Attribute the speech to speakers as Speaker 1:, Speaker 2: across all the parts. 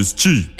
Speaker 1: is
Speaker 2: cheap.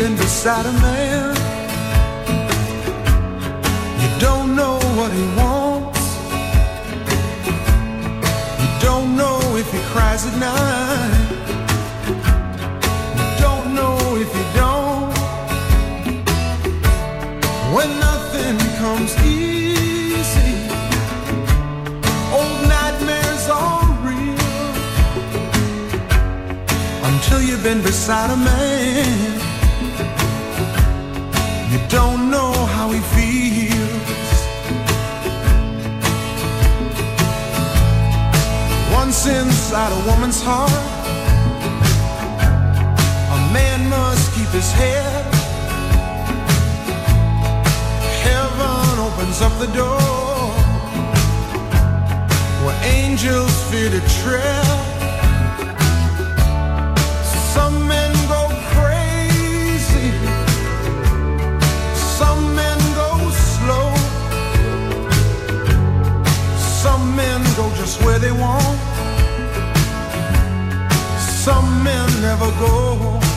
Speaker 3: sleeping beside a man. You don't know what he wants. You don't know if he cries at night. You don't know if he don't. When nothing comes easy, old nightmares are real.
Speaker 4: Until you've been beside a man don't know how he feels. Once inside a woman's heart, a man must keep his head. Heaven opens up the door where angels fear to tread. just where they want. Some men never go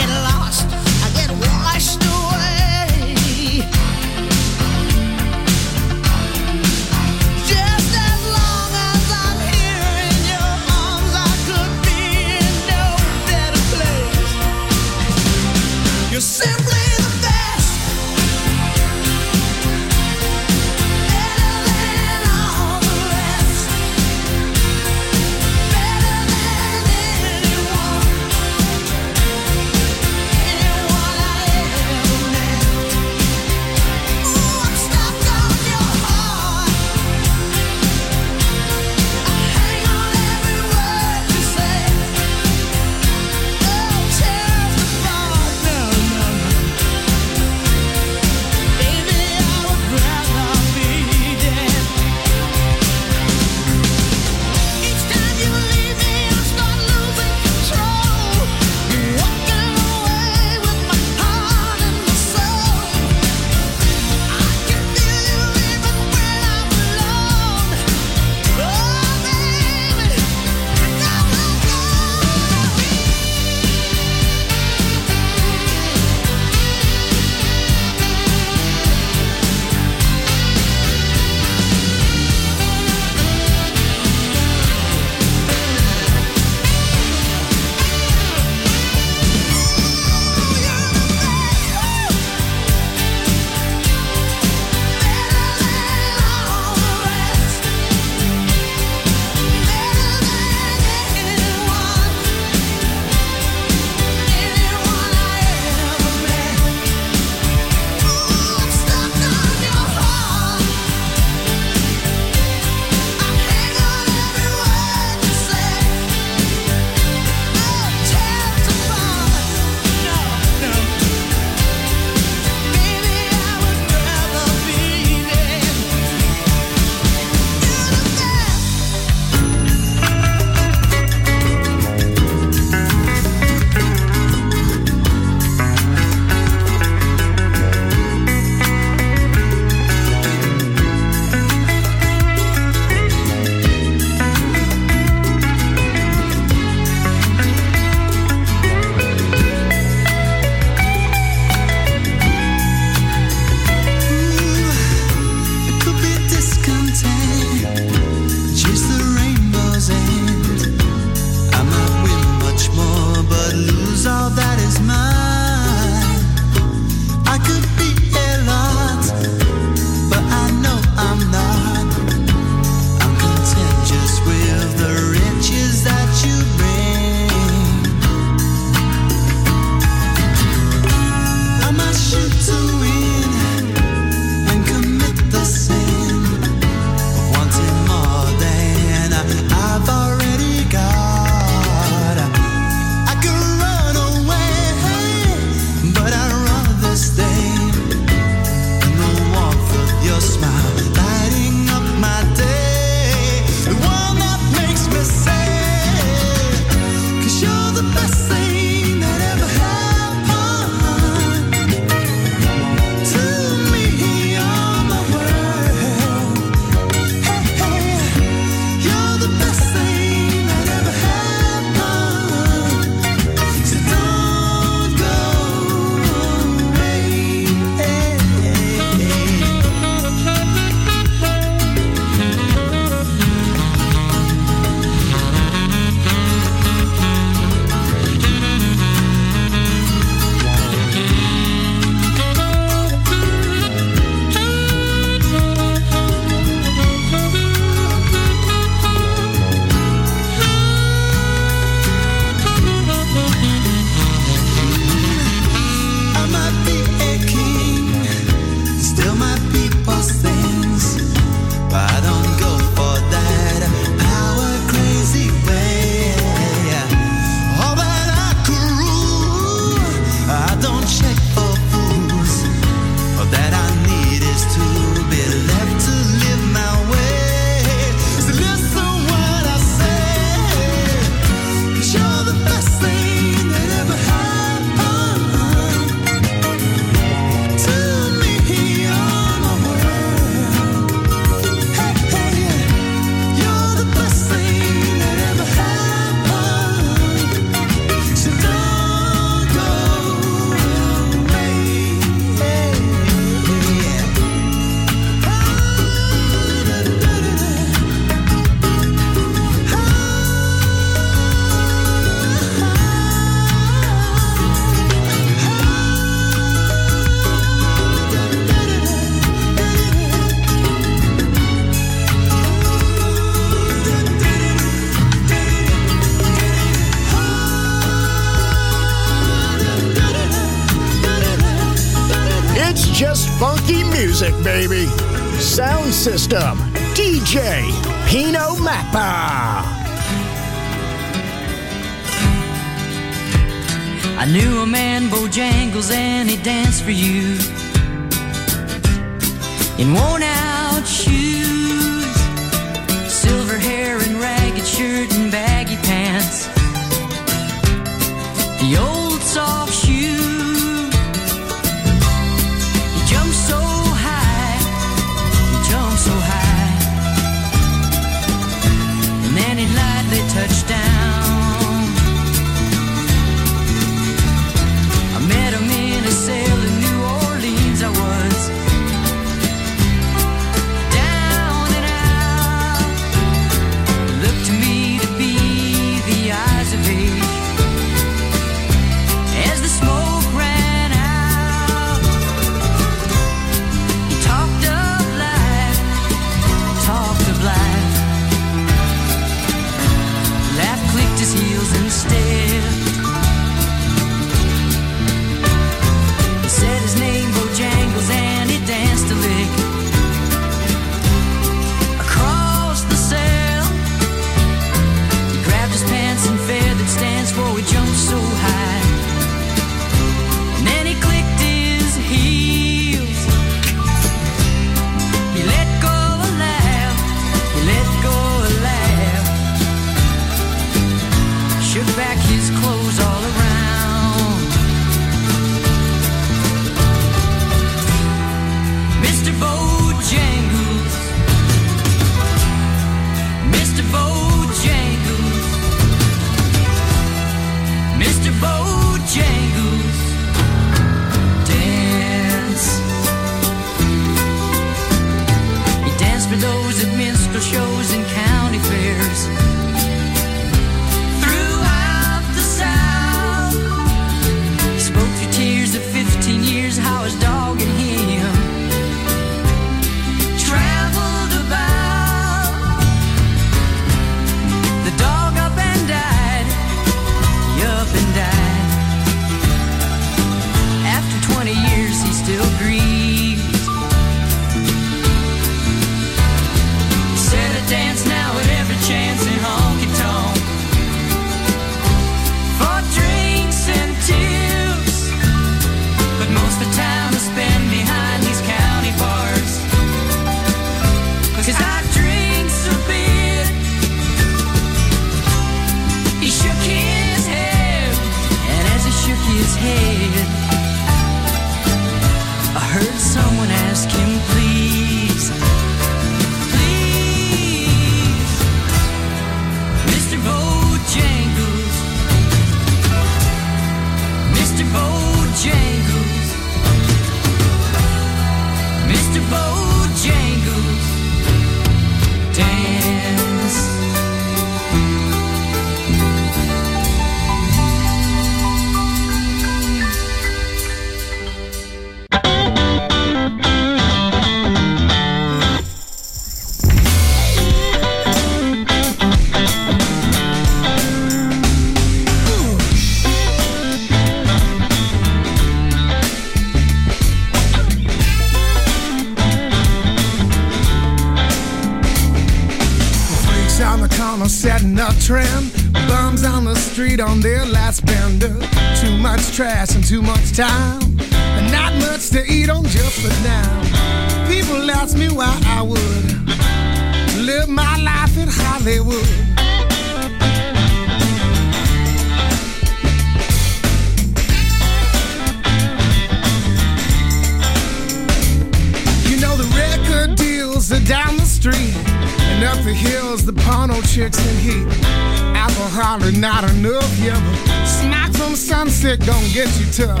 Speaker 5: tough.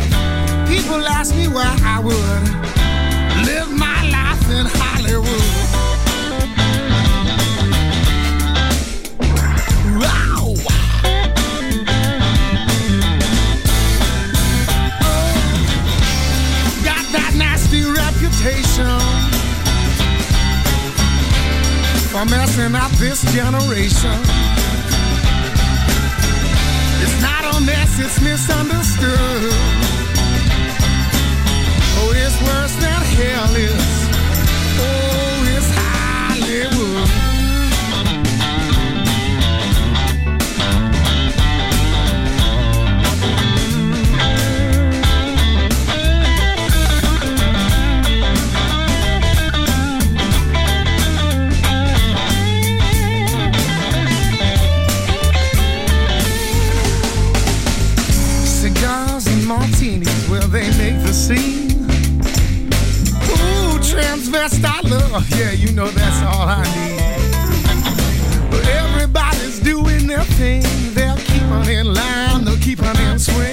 Speaker 5: People ask me why I would live my life in Hollywood. Got that nasty reputation for messing up this generation. unless it's misunderstood. Oh, it's worse
Speaker 3: than hell is. see. Ooh, transvestite love. Yeah, you know that's all I need. But everybody's doing their thing. They'll keep on in line. They'll keep on in swing.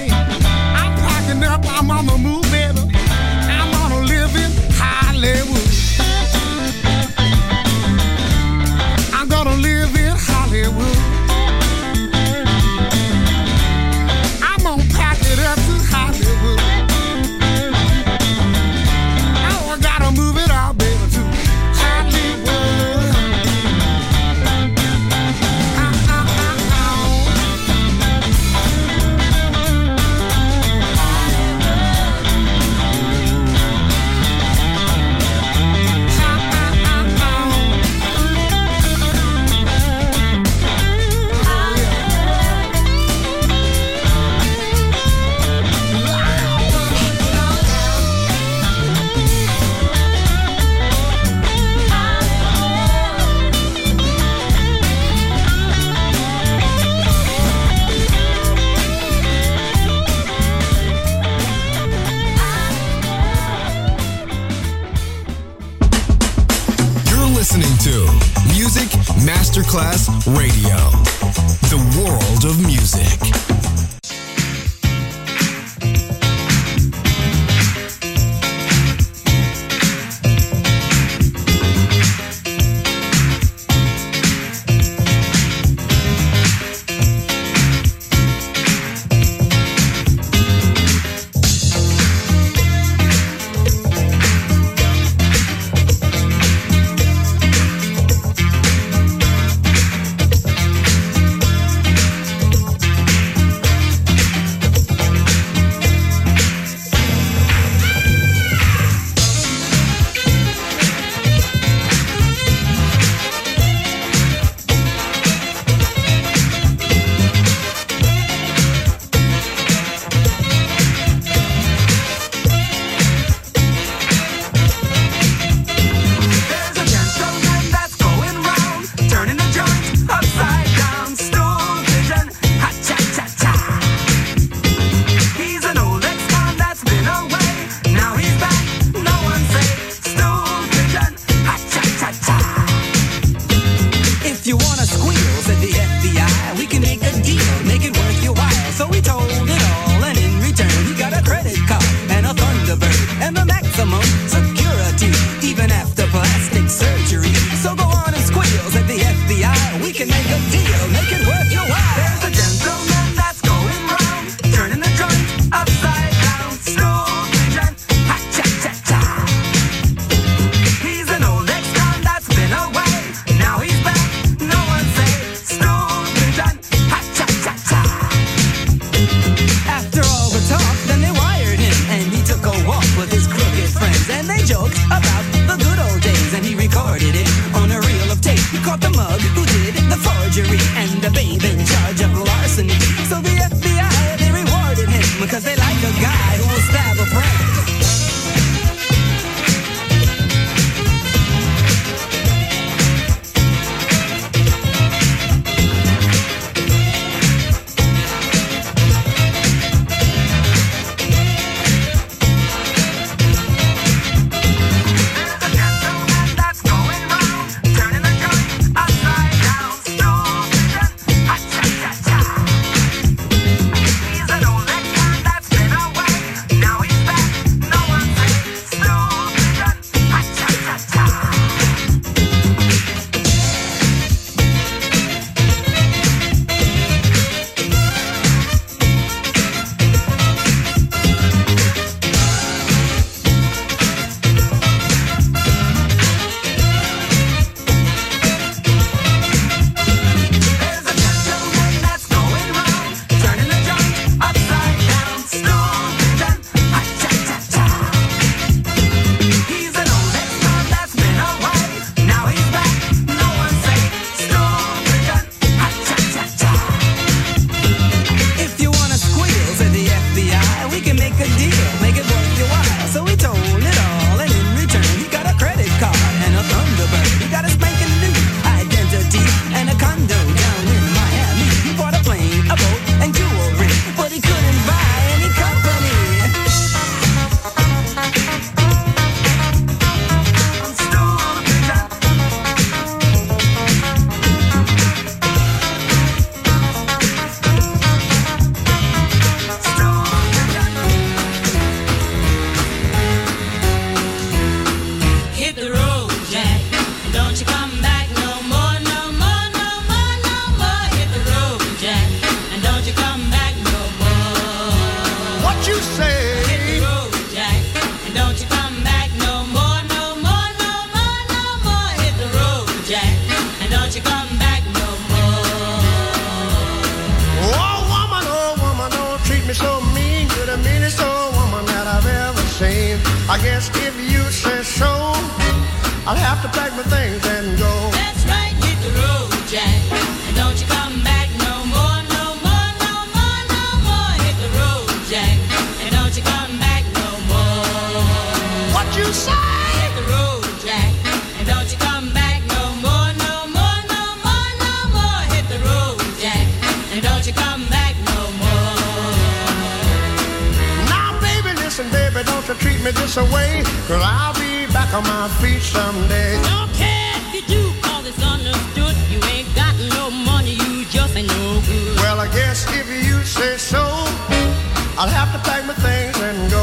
Speaker 3: pack my things and go.